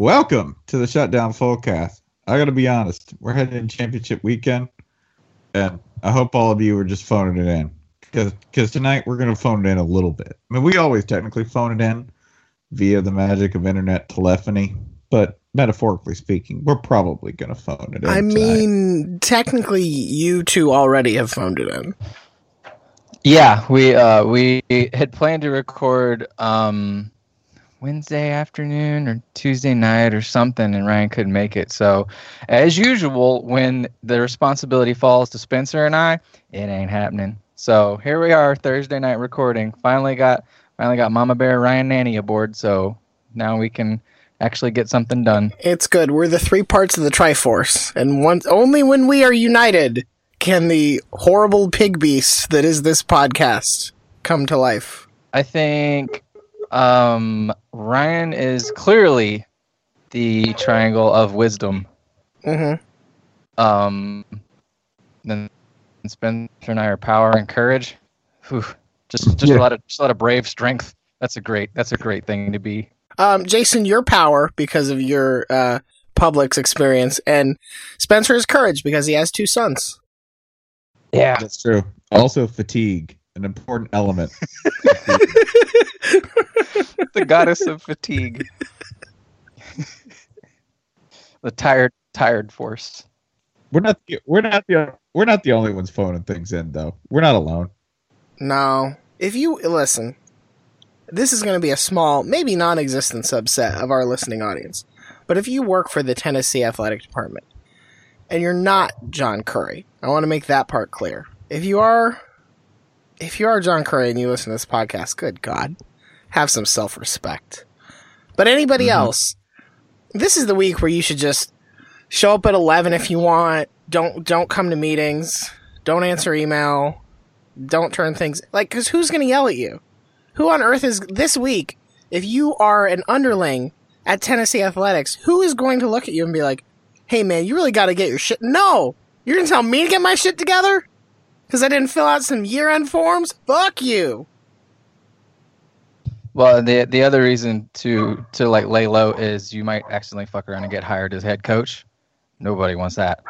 Welcome to the Shutdown Fullcast. I got to be honest, we're heading in championship weekend, and I hope all of you are just phoning it in because because tonight we're going to phone it in a little bit. I mean, we always technically phone it in via the magic of internet telephony, but metaphorically speaking, we're probably going to phone it in. I tonight. mean, technically, you two already have phoned it in. Yeah, we uh, we had planned to record um, Wednesday afternoon or Tuesday night or something, and Ryan couldn't make it. So, as usual, when the responsibility falls to Spencer and I, it ain't happening. So here we are, Thursday night recording. Finally got finally got Mama Bear Ryan Nanney aboard. So now we can actually get something done. It's good. We're the three parts of the Triforce, and once only when we are united can the horrible pig beast that is this podcast come to life. I think um, Ryan is clearly the triangle of wisdom. Mm-hmm. Um, then Spencer and I are power and courage. Whew. Just just Yeah. a lot of just a lot of brave strength. That's a great that's a great thing to be. Um, Jason, your power because of your uh, Publix experience, and Spencer is courage because he has two sons. Yeah. That's true. Also, fatigue, an important element. the goddess of fatigue. the tired tired force. We're not. The, we're not the. We're not the only ones phoning things in, though. We're not alone. No, if you listen, this is going to be a small, maybe non-existent subset of our listening audience. But if you work for the Tennessee Athletic Department and you're not John Currie, I want to make that part clear. If you are, if you are John Currie and you listen to this podcast, good God, have some self-respect. But anybody mm-hmm. else, this is the week where you should just show up at 11 if you want. Don't don't come to meetings. Don't answer email. Don't turn things like cuz who's going to yell at you? Who on earth is this week if you are an underling at Tennessee Athletics, who is going to look at you and be like, "Hey man, you really got to get your shit." No. You're going to tell me to get my shit together cuz I didn't fill out some year-end forms? Fuck you. Well, the the other reason to to like lay low is you might accidentally fuck around and get hired as head coach. Nobody wants that.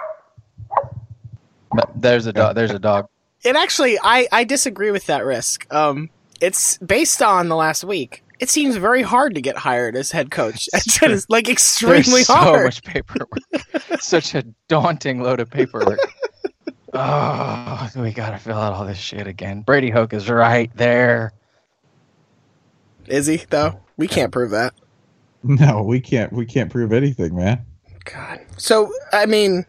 But there's a dog. There's a dog. It actually, I, I disagree with that risk. Um, it's based on the last week. It seems very hard to get hired as head coach. It's like extremely There's so hard. much paperwork. Such a daunting load of paperwork. oh, we gotta fill out all this shit again. Brady Hoke is right there. Is he though? We can't prove that. No, we can't. We can't prove anything, man. God. So I mean,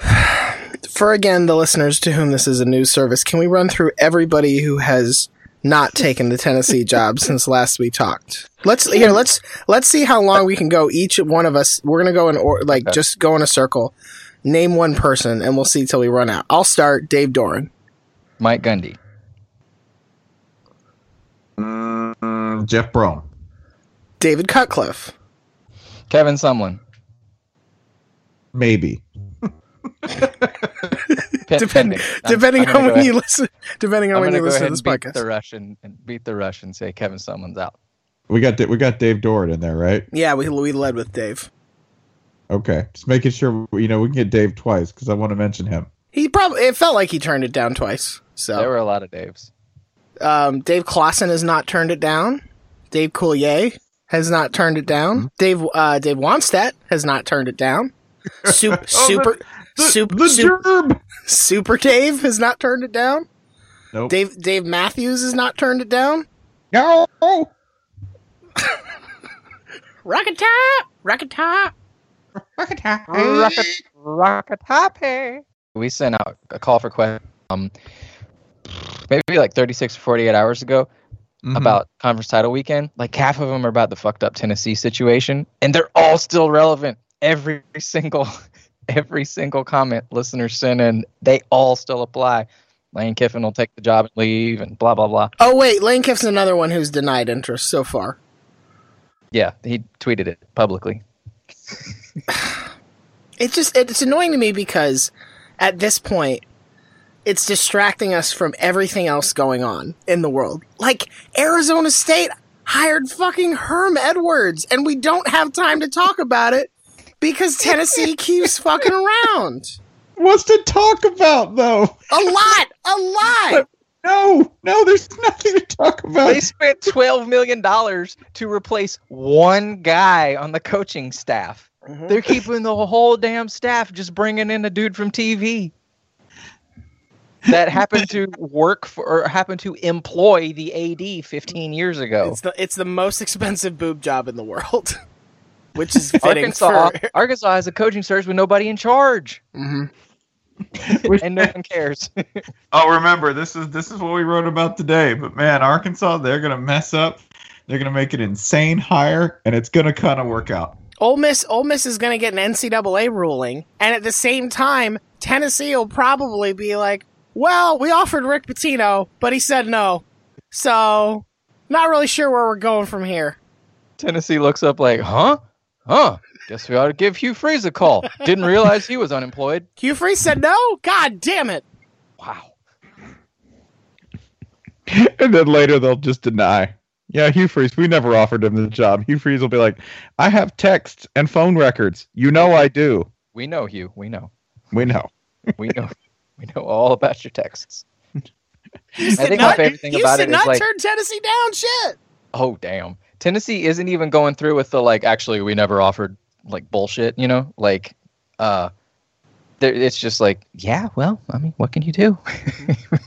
for again the listeners to whom this is a news service, can we run through everybody who has not taken the Tennessee job since last we talked? Let's here. Let's let's see how long we can go. Each one of us, we're gonna go in or like Okay. just go in a circle. Name one person, and we'll see till we run out. I'll start. Dave Doeren. Mike Gundy. Mm, Jeff Brohm, David Cutcliffe. Kevin Sumlin. Maybe. Pen- Depend, pending. I'm- depending I'm on go when you listen, depending on I'm when you go listen ahead to this and beat podcast. the Russian and beat the Russian. and Say Kevin Sumlin's out. We got we got Dave Doeren in there, right? Yeah, we we led with Dave. Okay, just making sure you know we can get Dave twice because I want to mention him. He probably it felt like he turned it down twice. So There were a lot of Daves. Um, Dave Clawson has not turned it down. Dave Coulier has not turned it down. Dave uh, Dave Wannstedt has not turned it down. Super super super the super, super Dave has not turned it down. Nope. Dave Dave Matthews has not turned it down. No. Rocket top, rocket top. Rocket, rocket We sent out a call for questions um, maybe like 36 or 48 hours ago Mhm. about conference title weekend. Like half of them are about the fucked up Tennessee situation, and they're all still relevant. Every single, every single comment listeners send in, they all still apply. Lane Kiffin will take the job and leave, and blah blah blah. Oh wait, Lane Kiffin's another one who's denied interest so far. Yeah, he tweeted it publicly. it just it's annoying to me because at this point it's distracting us from everything else going on in the world. Like Arizona State hired fucking Herm Edwards and we don't have time to talk about it because Tennessee keeps fucking around. What's to talk about though? A lot, a lot. No, no, there's nothing to talk about. They spent twelve million dollars to replace one guy on the coaching staff. They're keeping the whole damn staff, just bringing in a dude from TV that happened to work for or happened to employ the AD 15 years ago. It's the it's the most expensive boob job in the world. Which is fitting Arkansas, for Arkansas has a coaching search with nobody in charge, Mhm. And no one cares. Oh, remember this is this is what we wrote about today. But man, Arkansas, they're gonna mess up. They're gonna make an insane hire, and it's gonna kind of work out. Ole Miss, Ole Miss is going to get an NCAA ruling, and at the same time, Tennessee will probably be like, "Well, we offered Rick Pitino, but he said no, so not really sure where we're going from here." Tennessee looks up like, huh, huh. Guess we ought to give Hugh Freeze a call. Didn't realize he was unemployed. Hugh Freeze said no. God damn it! Wow. and then later they'll just deny. Yeah, Hugh Freeze, we never offered him the job. Hugh Freeze will be like, I have texts and phone records. You know I do. We know Hugh. We know. We know. We know. we know all about your texts. You I said think not, my favorite thing you about said it is not like, turn Tennessee down. Shit. oh damn, Tennessee isn't even going through with the like. Actually, we never offered like bullshit. You know, like, uh, there, it's just like, yeah. Well, I mean, what can you do?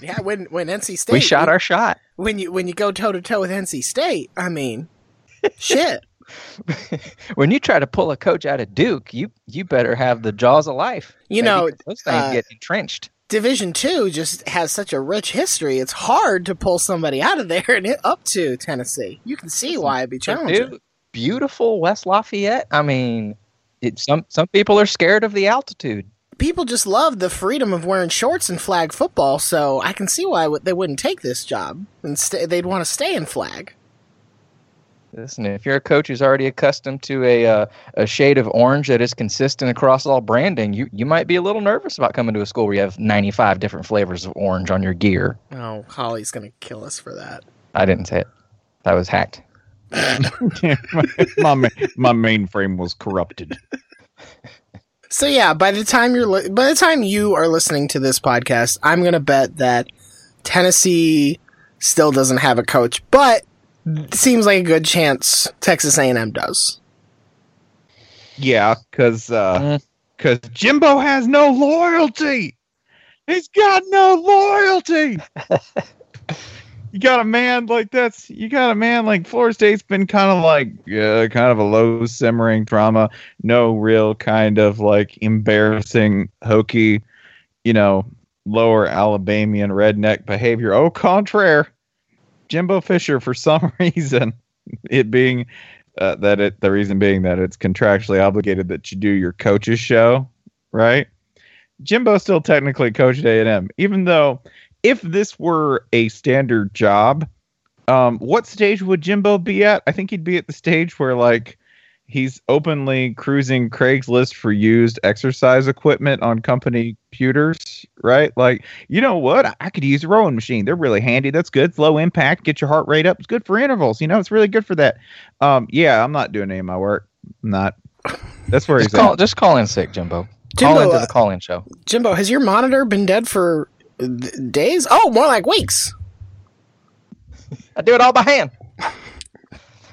Yeah, when when NC State we shot when, our shot. when you when you go toe to toe with NC State. I mean, shit. when you try to pull a coach out of Duke, you you better have the jaws of life. You know, those things uh, get entrenched. Division Two just has such a rich history. It's hard to pull somebody out of there and up to Tennessee. You can see why it'd be challenging. Dude, beautiful West Lafayette. I mean, it, some some people are scared of the altitude. People just love the freedom of wearing shorts in flag football, so I can see why they wouldn't take this job and stay, they'd want to stay in flag. Listen, if you're a coach who's already accustomed to a uh, a shade of orange that is consistent across all branding, you you might be a little nervous about coming to a school where you have 95 different flavors of orange on your gear. Oh, Holly's gonna kill us for that. I didn't say it. That was hacked. my ma- my mainframe was corrupted. So yeah, by the time you're li- by the time you are listening to this podcast, I'm gonna bet that Tennessee still doesn't have a coach, but seems like a good chance Texas A&M does. Yeah, because Mm. because Jimbo has no loyalty. He's got no loyalty. you got a man like that's you got a man like Florida State's been kind of like uh, kind of a low simmering drama, no real kind of like embarrassing hokey, you know, lower Alabamian redneck behavior. Au contraire, Jimbo Fisher for some reason, it being uh, that it the reason being that it's contractually obligated that you do your coach's show, right? Jimbo still technically coached A and M, even though if this were a standard job, um, what stage would Jimbo be at? I think he'd be at the stage where like he's openly cruising Craigslist for used exercise equipment on company computers, right? Like, you know what? I- I could use a rowing machine. They're really handy. That's good. It's low impact. Get your heart rate up. It's good for intervals. You know, it's really good for that. Um, yeah, I'm not doing any of my work. I'm not. That's where Just he's call, at. just call in sick, Jimbo. Jimbo, call into uh, the call-in show. Jimbo, has your monitor been dead for th- days? Oh, more like weeks. I do it all by hand.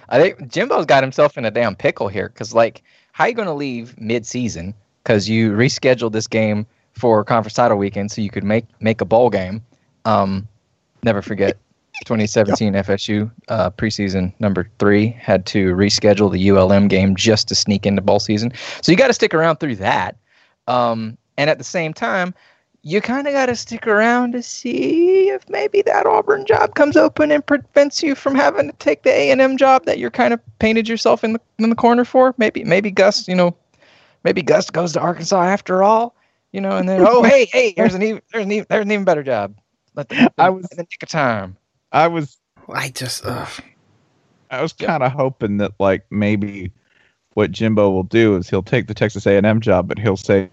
I think Jimbo's got himself in a damn pickle here because, like, how are you going to leave mid-season because you rescheduled this game for conference title weekend so you could make make a bowl game. Um, never forget, 2017 FSU uh, preseason number three had to reschedule the ULM game just to sneak into bowl season. So you got to stick around through that. Um, and at the same time, you kind of got to stick around to see if maybe that Auburn job comes open and prevents you from having to take the A and M job that you're kind of painted yourself in the in the corner for. Maybe maybe Gus, you know, maybe Gus goes to Arkansas after all, you know, and then oh hey hey there's an even there's an even, there's an even better job. Let the, I was- in the nick of time. I was I just, ugh. I was kind of hoping that like maybe what Jimbo will do is he'll take the Texas A&M job, but he'll say,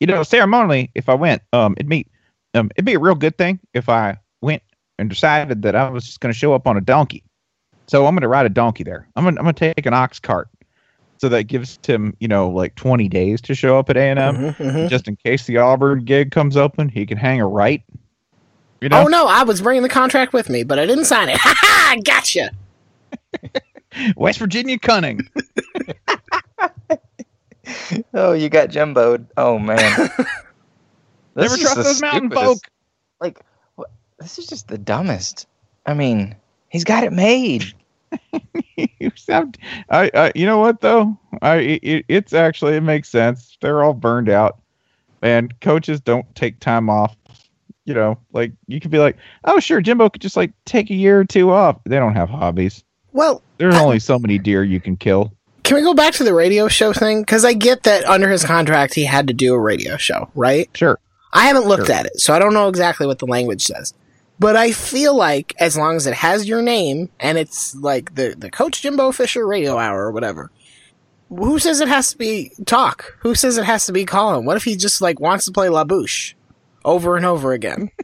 you know, ceremonially, if I went, um, it'd be, um, it'd be a real good thing if I went and decided that I was just going to show up on a donkey. So I'm going to ride a donkey there. I'm going, to I'm going to take an ox cart. So that gives him, you know, like 20 days to show up at A&M, Mhm, mhm. just in case the Auburn gig comes open. He can hang a right. You know, Oh no, I was bringing the contract with me, but I didn't sign it. Ha ha! Gotcha. West Virginia cunning. Oh, you got Jimbo. Oh man. This Never is trust those mountain folk. Like, what, this is just the dumbest. I mean, he's got it made. You sound- I, I, you know what though? I, it, it's actually it makes sense. They're all burned out, and coaches don't take time off. You know, like you could be like, oh sure, Jimbo could just like take a year or two off. They don't have hobbies. Well, There's only so many deer you can kill. Can we go back to the radio show thing? Because I get that under his contract he had to do a radio show, right? Sure. I haven't looked Sure. at it, so I don't know exactly what the language says. But I feel like as long as it has your name and it's like the the Coach Jimbo Fisher Radio Hour or whatever, who says it has to be talk? Who says it has to be Colin? What if he just like wants to play La Bouche over and over again?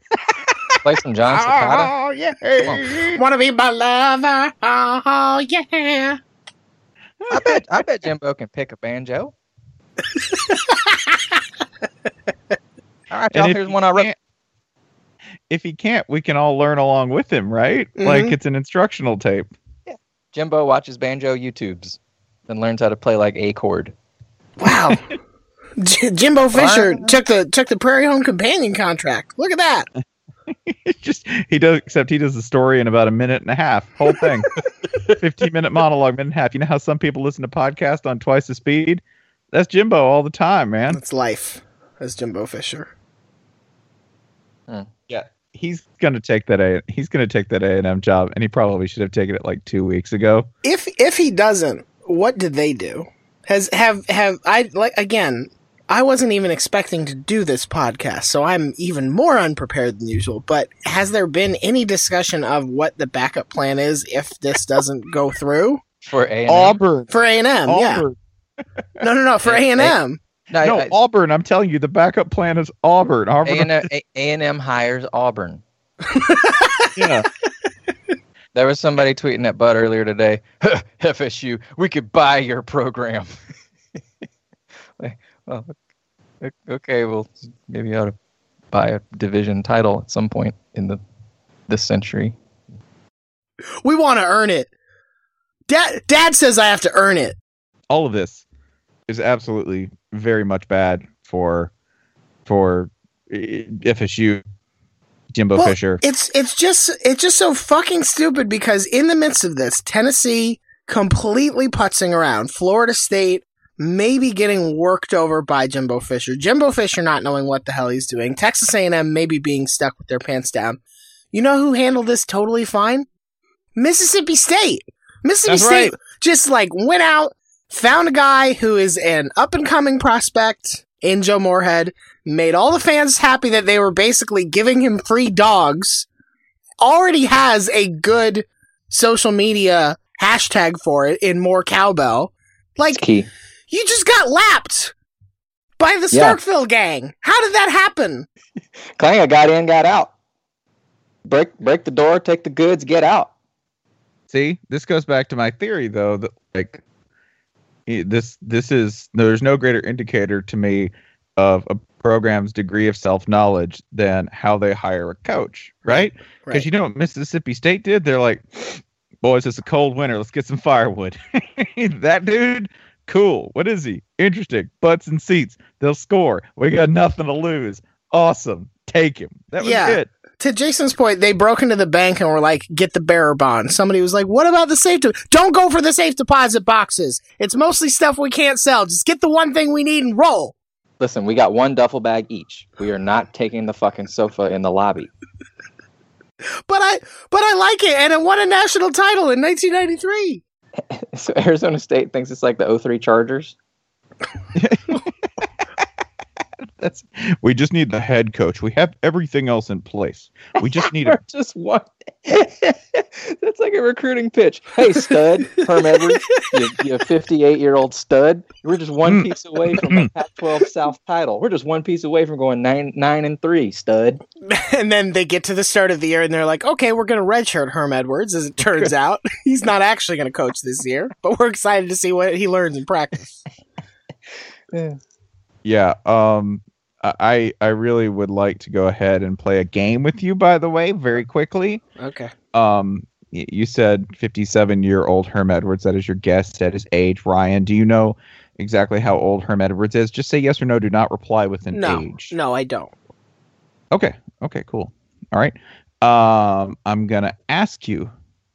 Play some Jon Secada. Oh yeah, wanna be my lover? Oh yeah. I bet I bet Jimbo can pick a banjo. All right, y'all. If Here's he one I wrote. can't- If he can't, we can all learn along with him, right? Like Mhm. it's an instructional tape. Yeah. Jimbo watches banjo YouTubes, and learns how to play like a chord. Wow. J- Jimbo Fisher took the took the Prairie Home Companion contract. Look at that. It's just he does except he does the story in about a minute and a half whole thing 15 minute monologue minute and a half you know how some people listen to podcasts on twice the speed that's jimbo all the time man That's life as Jimbo Fisher. Hmm. yeah he's gonna take that a he's gonna take that a&m job and he probably should have taken it like two weeks ago If if he doesn't, what did they do? Has have have I like again? I wasn't even expecting to do this podcast, so I'm even more unprepared than usual. But has there been any discussion of what the backup plan is if this doesn't go through For A and auburn for A and M? Yeah, no, no, no, for A and M. No, no auburn i'm telling you the backup plan is auburn auburn A and M hires Auburn. yeah There was somebody tweeting at Bud earlier today. FSU, we could buy your program. Like, well, o- okay, well, maybe you ought to buy a division title at some point in the this century. We want to earn it. Dad, Dad says I have to earn it. all of this is absolutely very much bad for for FSU Jimbo Well, Fisher. It's it's just it's just so fucking stupid because in the midst of this, Tennessee completely putzing around, Florida State maybe getting worked over by Jimbo Fisher, Jimbo Fisher not knowing what the hell he's doing, Texas A&M maybe being stuck with their pants down. You know who handled this totally fine? Mississippi State. Mississippi That's State right. just like went out, found a guy who is an up and coming prospect in Joe Moorhead, made all the fans happy that they were basically giving him free dogs, already has a good social media hashtag for it in more cowbell. Like key. You just got lapped by the Yeah. Starkville gang. How did that happen? Klanga got in, got out. Break break the door, take the goods, get out. See, this goes back to my theory, though, that like this this is there's no greater indicator to me of a program's degree of self knowledge than how they hire a coach, right? Because Right. you know what Mississippi State did? They're like, boys, it's a cold winter. Let's get some firewood. that dude, cool. What is he? Interesting. Butts and seats. They'll score. We got nothing to lose. Awesome. Take him. That was Yeah. it. To Jason's point, they broke into the bank and were like, "Get the bearer bond." Somebody was like, "What about the safe? De- Don't go for the safe deposit boxes. It's mostly stuff we can't sell. Just get the one thing we need and roll." Listen, we got one duffel bag each. We are not taking the fucking sofa in the lobby. But I, but I like it, and it won a national title in 1993. So Arizona State thinks it's like the 03 Chargers. That's we just need the head coach. We have everything else in place. We just need a just one. That's like a recruiting pitch. Hey, stud, Herm Edwards, you, you 58 year old stud. We're just one piece away from a Pac-12 South title. We're just one piece away from going nine, nine and three, stud. and then they get to the start of the year and they're like, "Okay, we're going to redshirt Herm Edwards." As it turns out, he's not actually going to coach this year, but we're excited to see what he learns in practice. yeah. Um, I I really would like to go ahead and play a game with you. By the way, very quickly. Okay. Um, you said 57 year old Herm Edwards. That is your guess. That is age. Ryan, do you know exactly how old Herm Edwards is? Just say yes or no. Do not reply with an No, age. no, I don't. Okay. Okay, cool. All right. Um, I'm going to ask you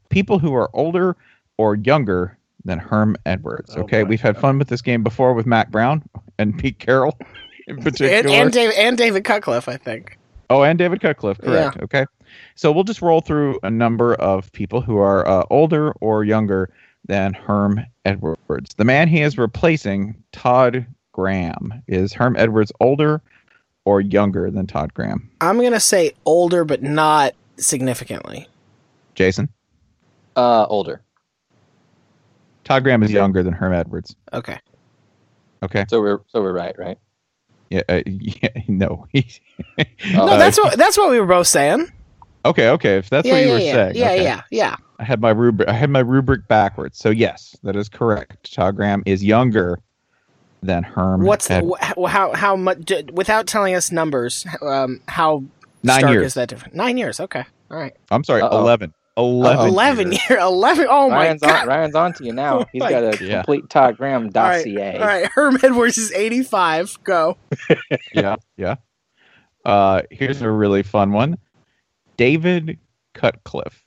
people who are older or younger than Herm Edwards. Oh, Okay. boy. We've had fun with this game before with Mack Brown and Pete Carroll in particular. And, and David and David Cutcliffe, I think. Oh, and David Cutcliffe, correct. Okay. So we'll just roll through a number of people who are uh, older or younger than Herm Edwards. The man he is replacing, Todd Graham. Is Herm Edwards older or younger than Todd Graham? I'm going to say older, but not significantly. Jason? Uh, older. Todd Graham is younger than Herm Edwards. Okay. Okay. So we're so we're right, right? Yeah. Uh, yeah no. No, that's what that's what we were both saying. okay. Okay. If that's yeah, what you yeah, were yeah. saying. Yeah, okay. yeah, yeah. I had my rubric. I had my rubric backwards. So yes, that is correct. Todd Graham is younger than Herm. What's the, wh- how how much d- without telling us numbers? Um, how Nine stark years. is that different? Nine years. Okay. All right. I'm sorry, Uh-oh. 11. 11. Eleven years. year. Eleven. Oh my Ryan's god. on Ryan's on to you now. Oh He's my got a Yeah. complete Todd Graham dossier. All right. Herm Edwards is eighty-five. Go. yeah, yeah. Uh, here's a really fun one. David Cutcliffe.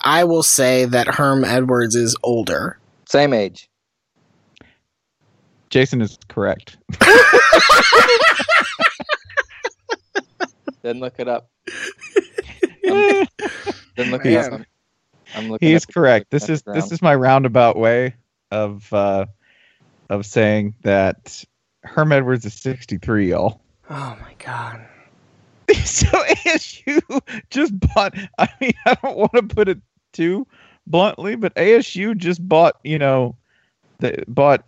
I will say that Herm Edwards is older. Same age. Jason is correct. Didn't look it up. Um, Didn't look it up. I'm, I'm looking. He is up- correct. This is this is my roundabout way of uh, of saying that Herm Edwards is 63, y'all. Oh my god. so ASU just bought. I mean, I don't want to put it too bluntly, but ASU just bought. You know, they bought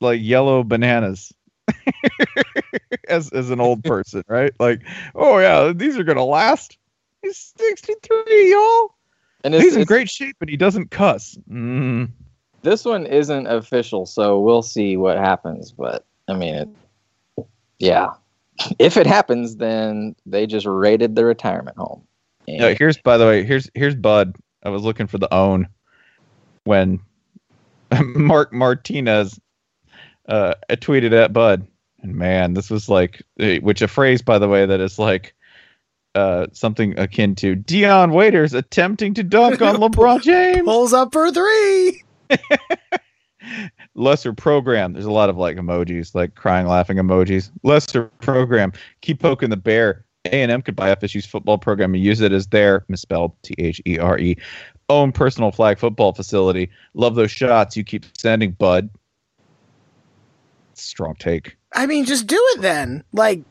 like yellow bananas as as an old person, right? Like, oh yeah, these are gonna last. He's sixty three, y'all. And it's, He's in great shape, but he doesn't cuss. Mm. this one isn't official, so we'll see what happens. But I mean, it, yeah, if it happens, then they just raided the retirement home. And Yeah, here's by the way, here's here's Bud. I was looking for the own when Mark Martinez uh tweeted at Bud. And man, this was like eh, which a phrase by the way that is like uh something akin to Dion Waiters attempting to dunk on LeBron James. Pulls up for three. Lesser program. There's a lot of like emojis, like crying, laughing emojis. Lesser program. Keep poking the bear. A&M could buy FSU's football program and use it as their misspelled T H E R E own personal flag football facility. Love those shots you keep sending, bud. Strong take. I mean, just do it then. Like,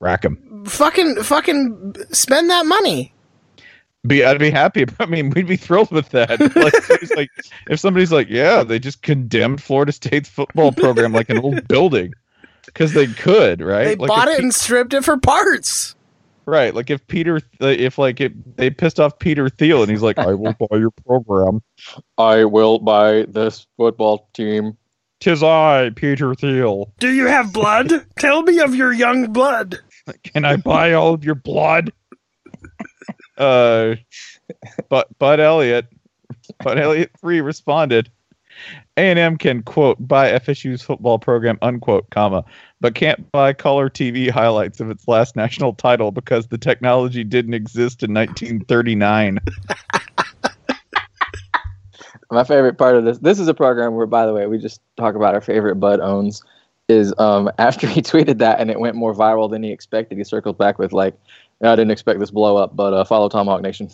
Rack 'em. fucking, fucking spend that money. be I'd be happy. I mean, we'd be thrilled with that. Like, like if somebody's like, yeah, they just condemned Florida State's football program like an old building because they could, right? They like bought if it and stripped it for parts. Right, like if Peter, if like it, they pissed off Peter Thiel, and he's like, "I will buy your program. I will buy this football team." Tis I, Peter Thiel. Do you have blood? Tell me of your young blood. Can I buy all of your blood? uh, but Bud Elliott, Bud Elliott three responded. A and M can quote buy FSU's football program unquote comma, but can't buy color TV highlights of its last national title because the technology didn't exist in 1939. My favorite part of this this is a program where, by the way, we just talk about our favorite Bud owns. Is um, after he tweeted that and it went more viral than he expected, he circled back with like, I didn't expect this blow up, but uh, follow Tomahawk Nation.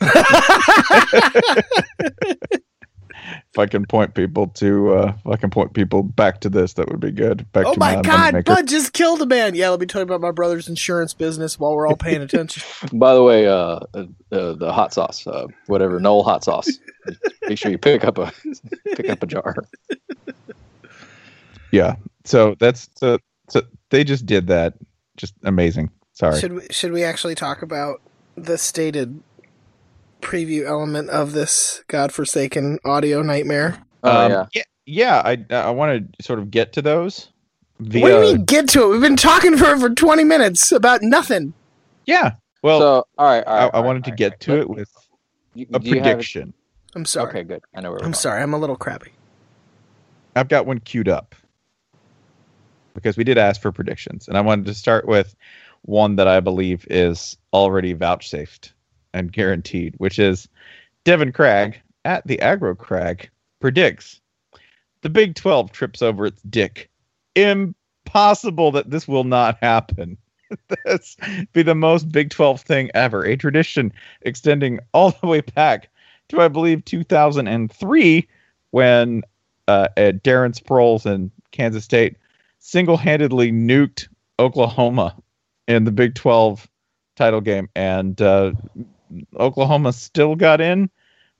if I can point people to, uh, if I can point people back to this, that would be good. Back oh to my my god, Bud just killed a man. Yeah, let me tell you about my brother's insurance business while we're all paying attention. By the way, uh, uh, uh, the hot sauce, uh, whatever, Noel hot sauce. Make sure you pick up a pick up a jar. Yeah. So that's so, so they just did that. Just amazing. Sorry. Should we should we actually talk about the stated preview element of this godforsaken audio nightmare? Oh Um, yeah. yeah. Yeah. I I want to sort of get to those. Via, what do you mean get to it? We've been talking for for twenty minutes about nothing. Yeah. Well, so all right, all I, right. I all right, wanted to get right. to it with You- a do have prediction. I'm sorry. Okay, good. I know where we're I'm going. sorry. I'm a little crappy. I've got one queued up because we did ask for predictions, and I wanted to start with one that I believe is already vouchsafed and guaranteed, which is Devin Cragg at the Aggro Crag predicts the Big 12 trips over its dick. Impossible that this will not happen. That's be the most Big 12 thing ever. A tradition extending all the way back to, I believe, 2003 when uh, Darren Sproles and Kansas State single-handedly nuked Oklahoma in the Big 12 title game, and uh, Oklahoma still got in,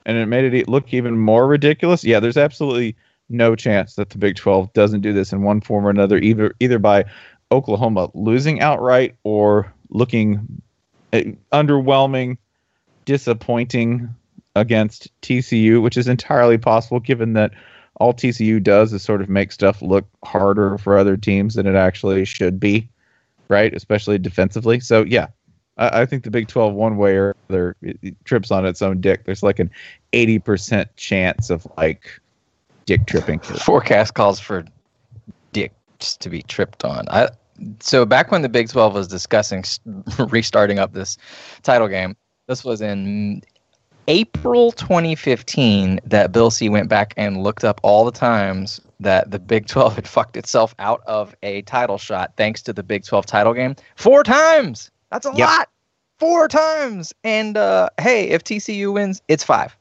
and it made it look even more ridiculous. Yeah, there's absolutely no chance that the Big 12 doesn't do this in one form or another, either either by Oklahoma losing outright or looking uh, underwhelming, disappointing against TCU, which is entirely possible given that all TCU does is sort of make stuff look harder for other teams than it actually should be, right? Especially defensively. So yeah, I, I think the Big 12 one way or other it, it trips on its own dick. There's like an 80% chance of like dick tripping. Forecast calls for dicks to be tripped on. I so back when the Big 12 was discussing restarting up this title game, this was in April 2015 that Bill C went back and looked up all the times that the Big 12 had fucked itself out of a title shot thanks to the Big 12 title game. Four times. That's a Yep. lot. Four times. And uh, hey, if TCU wins, it's five.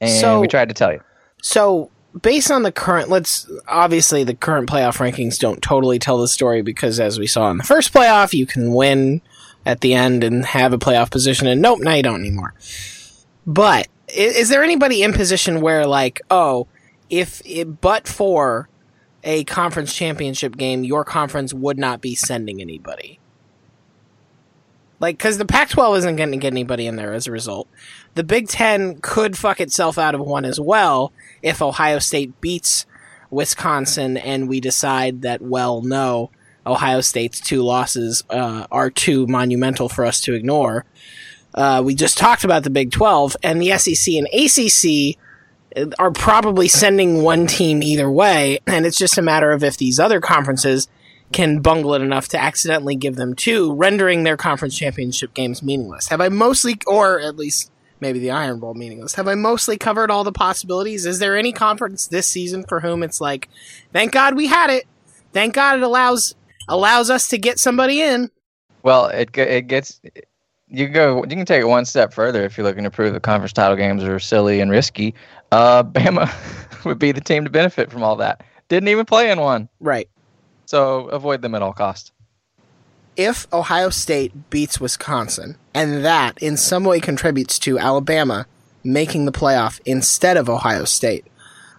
And So- we tried to tell you. So, based on the current, let's obviously the current playoff rankings don't totally tell the story because, as we saw in the first playoff, you can win at the end and have a playoff position, and nope, now you don't anymore. But i- is there anybody in position where, like, oh, if it, but for a conference championship game, your conference would not be sending anybody? Like, because the Pac 12 isn't going to get anybody in there as a result. The Big Ten could fuck itself out of one as well if Ohio State beats Wisconsin and we decide that, well, no, Ohio State's two losses uh, are too monumental for us to ignore. Uh, we just talked about the Big 12, and the SEC and ACC are probably sending one team either way, and it's just a matter of if these other conferences can bungle it enough to accidentally give them two, rendering their conference championship games meaningless. Have I mostly, or at least maybe the Iron Bowl meaningless, have I mostly covered all the possibilities? Is there any conference this season for whom it's like, thank God we had it, thank God it allows allows us to get somebody in? Well, it it gets you can go you can take it one step further if you're looking to prove the conference title games are silly and risky. Uh, Bama would be the team to benefit from all that. Didn't even play in one, Right. So avoid them at all cost. if Ohio State beats Wisconsin, and that in some way contributes to Alabama making the playoff instead of Ohio State,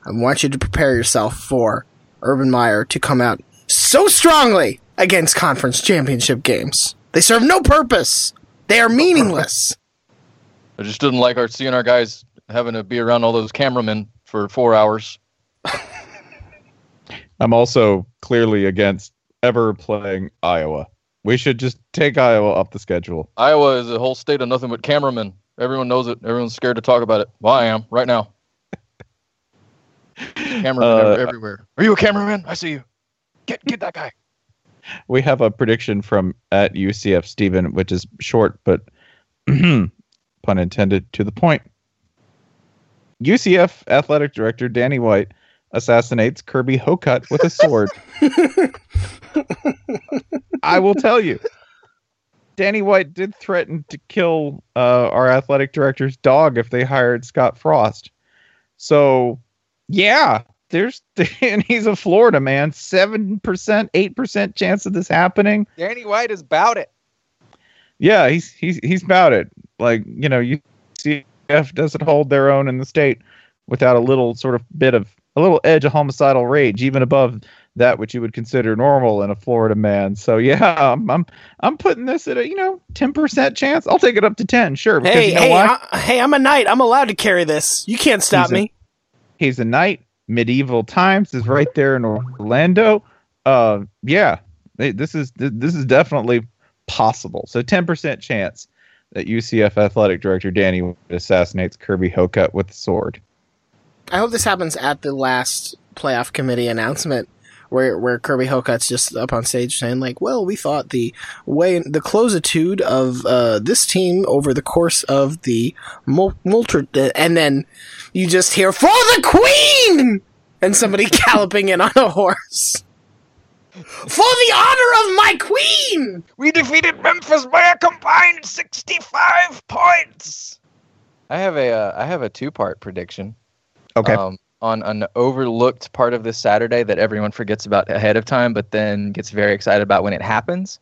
I want you to prepare yourself for Urban Meyer to come out so strongly against conference championship games. They serve no purpose. They are meaningless. I just didn't like our seeing our guys having to be around all those cameramen for four hours. I'm also clearly against ever playing Iowa. We should just take Iowa off the schedule. Iowa is a whole state of nothing but cameramen. Everyone knows it. Everyone's scared to talk about it. Well, I am right now. Cameramen Uh, everywhere. Are you a cameraman? I see you. Get get that guy. We have a prediction from at UCF Steven, which is short but pun intended to the point. UCF athletic director Danny White assassinates Kirby Hocutt with a sword. I will tell you. Danny White did threaten to kill uh, our athletic director's dog if they hired Scott Frost. So, yeah, there's and he's a Florida man. Seven percent, eight percent chance of this happening. Danny White is about it. Yeah, he's he's he's about it. Like you know, UCF doesn't hold their own in the state without a little sort of bit of a little edge of homicidal rage, even above that which you would consider normal in a Florida man. So yeah, I'm I'm, I'm putting this at a you know ten percent chance. I'll take it up to ten, sure. Because Hey, you know hey. I, hey! I'm a knight. I'm allowed to carry this. You can't stop He's a- me. He's a knight. Medieval times is right there in Orlando. Uh, yeah, this is this is definitely possible. So ten percent chance that UCF athletic director Danny assassinates Kirby Hocutt with a sword. I hope this happens at the last playoff committee announcement, where where Kirby Hocutt's just up on stage saying like, "Well, we thought the way the clositude of uh, this team over the course of the mul- multi," and then you just hear "For the Queen!" and somebody galloping in on a horse. For the honor of my queen! We defeated Memphis by a combined 65 points. I have a uh, I have a two part prediction. Okay. Um, on an overlooked part of this Saturday that everyone forgets about ahead of time, but then gets very excited about when it happens.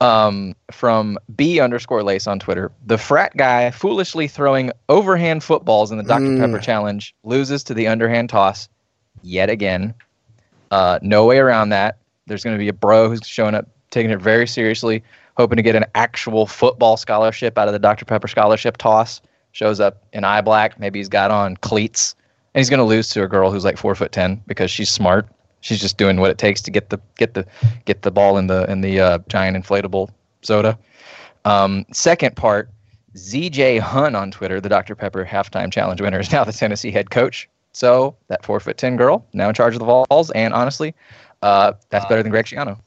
Um, from B underscore lace on Twitter, the frat guy foolishly throwing overhand footballs in the Dr. Mm. Pepper challenge loses to the underhand toss yet again. Uh, no way around that. There's going to be a bro who's showing up, taking it very seriously, hoping to get an actual football scholarship out of the Dr. Pepper scholarship toss. Shows up in eye black. Maybe he's got on cleats, and he's going to lose to a girl who's like four foot ten because she's smart. She's just doing what it takes to get the get the get the ball in the in the uh, giant inflatable soda. Um, second part, ZJ Hun on Twitter, the Dr. Pepper halftime challenge winner, is now the Tennessee head coach. So that four foot ten girl now in charge of the Vols, and honestly, uh, that's better than Greg Schiano.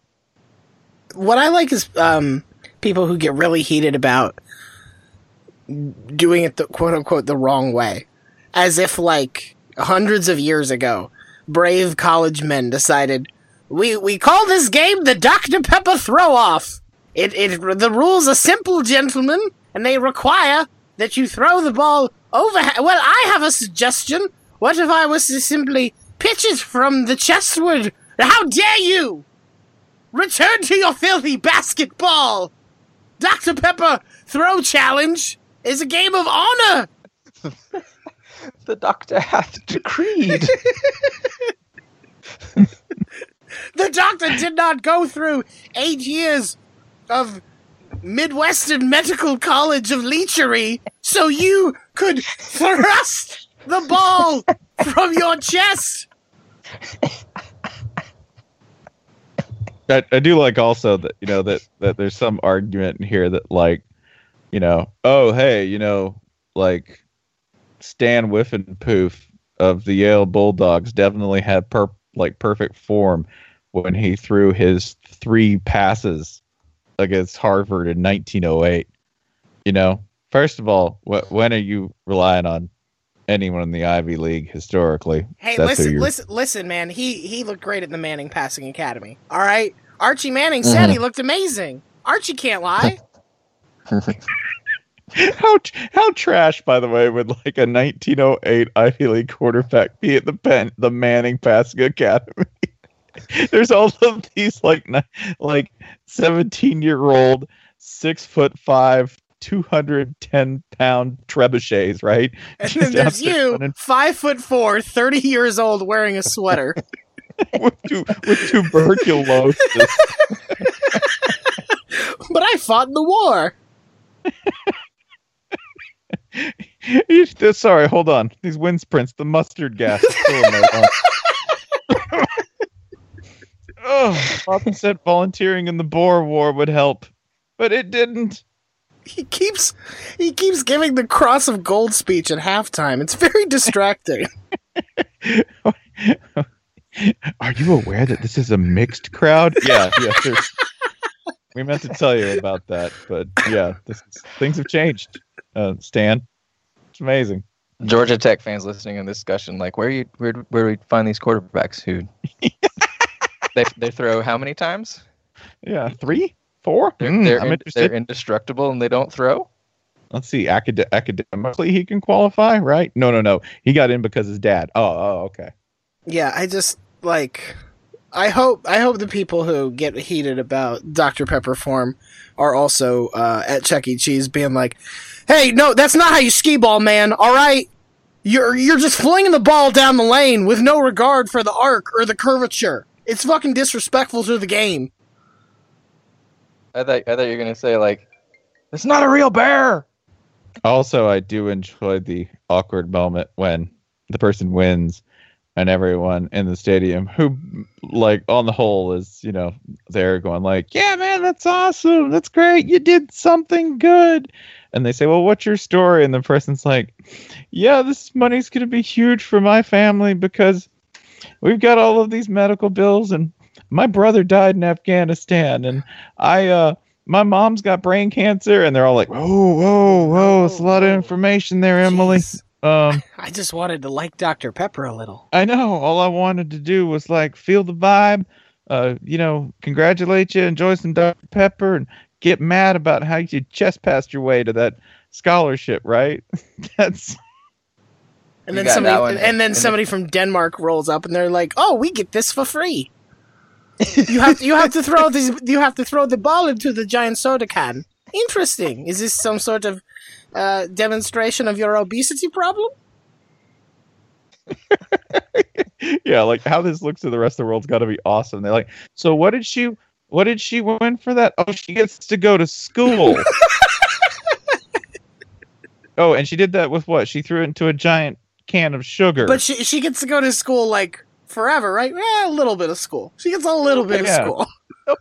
what I like is um, people who get really heated about doing it the quote unquote the wrong way, as if like hundreds of years ago, brave college men decided we we call this game the Dr Pepper throw off. It it the rules are simple, gentlemen, and they require that you throw the ball over. Well, I have a suggestion. What if I was to simply pitch it from the chestward? How dare you! Return to your filthy basketball! Dr. Pepper Throw Challenge is a game of honor! The doctor hath decreed. The doctor did not go through eight years of Midwestern Medical College of leechery so you could thrust the ball from your chest! I, I do like also that you know that that there's some argument in here that like you know oh hey you know like Stan Whiffenpoof of the Yale Bulldogs definitely had per like perfect form when he threw his three passes against Harvard in 1908. You know, first of all, wh- when are you relying on anyone in the Ivy League historically? Hey, That's listen, listen, listen, man. He he looked great at the Manning Passing Academy. All right, Archie Manning said Mhm. he looked amazing. Archie can't lie. how how trash, by the way, would like a 1908 Ivy League quarterback be at the Penn, the Manning Passing Academy? There's all of these like like 17 year old, six foot five, 210 pound trebuchets, right? And then out there's you, running five foot four, 30 years old, wearing a sweater. with, tu- with tuberculosis. but I fought in the war. Sorry, hold on. These wind sprints, the mustard gas is still in my oh, Papa said volunteering in the Boer War would help, but it didn't. He keeps he keeps giving the cross of gold speech at halftime. It's very distracting. Are you aware that this is a mixed crowd? Yeah, yeah. there's- We meant to tell you about that, but yeah, this is, things have changed. Uh, Stan, it's amazing. Georgia Tech fans listening in this discussion, like, where you where where do we find these quarterbacks who they they throw how many times? Yeah, three, four. They're, Mm, they're, I'm in- they're indestructible and they don't throw. Let's see. Acad- academically, he can qualify, right? No, no, no. He got in because his dad. Oh, oh, okay. Yeah, I just like I hope I hope the people who get heated about Dr. Pepper form are also uh, at Chuck E. Cheese being like, "Hey, no, that's not how you skee ball, man. All right, you're you're just flinging the ball down the lane with no regard for the arc or the curvature. It's fucking disrespectful to the game." I thought I thought you were gonna say like, it's not a real bear. Also, I do enjoy the awkward moment when the person wins and everyone in the stadium who like on the whole is, you know, they're going like, "Yeah, man, that's awesome. That's great. You did something good." And they say, "Well, what's your story?" And the person's like, "Yeah, this money's going to be huge for my family because we've got all of these medical bills and my brother died in Afghanistan and I uh my mom's got brain cancer and they're all like, "Whoa, whoa, whoa, it's a lot of information there, Emily." Jeez. Um I just wanted to like Dr. Pepper a little. I know. All I wanted to do was like feel the vibe, uh, you know, congratulate you, enjoy some Dr. Pepper, and get mad about how you chest passed your way to that scholarship, right? That's And then got that somebody one. and then somebody from Denmark rolls up and they're like, "Oh, we get this for free." you have to, you have to throw this you have to throw the ball into the giant soda can. Interesting. Is this some sort of uh, demonstration of your obesity problem? yeah, like how this looks to the rest of the world's got to be awesome. They're like, so what did she? What did she win for that? Oh, she gets to go to school. oh, and she did that with what? She threw it into a giant can of sugar. But she she gets to go to school like forever, right? Eh, a little bit of school. She gets a little bit Yeah. of school.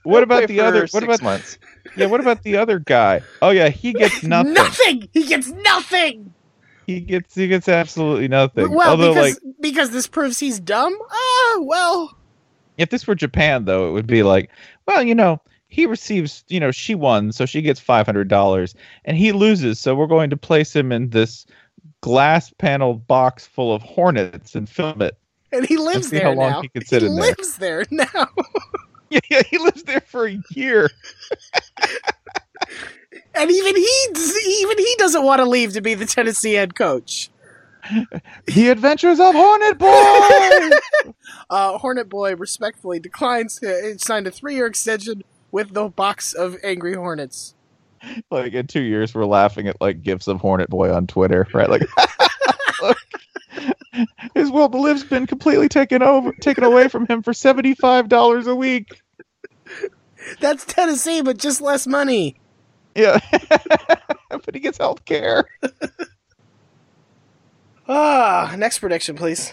what about the for other? What six about months? Yeah? What about the other guy? Oh yeah, he gets nothing. Nothing. He gets nothing. He gets he gets absolutely nothing. Well, Although, because like, because this proves he's dumb. Ah, well. if this were Japan, though, it would be like, well, you know, he receives, you know, she won, so she gets five hundred dollars, and he loses, so we're going to place him in this glass panel box full of hornets and film it. And he lives see there how long now. he can sit in there. lives there now. Yeah, he lives there for a year. And even he, even he doesn't want to leave to be the Tennessee head coach. the Adventures of Hornet Boy. Uh, Hornet Boy respectfully declines to sign a three-year extension with the box of angry hornets. like in two years, we're laughing at like gifs of Hornet Boy on Twitter, right? Like, look, his will to live's been completely taken over, taken away from him for seventy five dollars a week. That's Tennessee, but just less money. Yeah, but he gets health care. Ah, next prediction, please.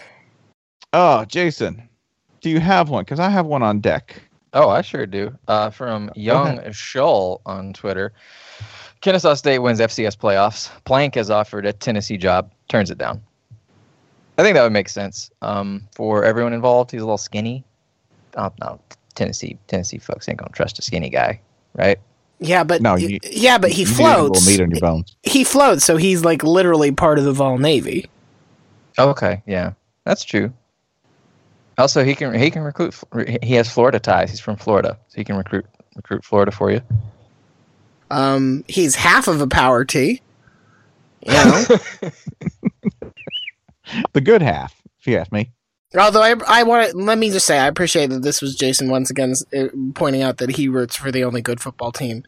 Oh, Jason, do you have one? Because I have one on deck. Oh, I sure do. Uh, from Young Shull on Twitter. Kennesaw State wins FCS playoffs. Plank has offered a Tennessee job, turns it down. I think that would make sense um, for everyone involved. He's a little skinny. Oh, no, Tennessee Tennessee folks ain't gonna trust a skinny guy, right? Yeah, but No, you- yeah, but he You need a floats. meat on your bones. He floats, so he's like literally part of the Vol Navy. Okay, yeah, that's true. Also, he can he can recruit. He has Florida ties. He's from Florida, so he can recruit recruit Florida for you. Um, he's half of a power T. You know, The good half, if you ask me. Although I, I want to let me just say I appreciate that this was Jason once again uh, pointing out that he roots for the only good football team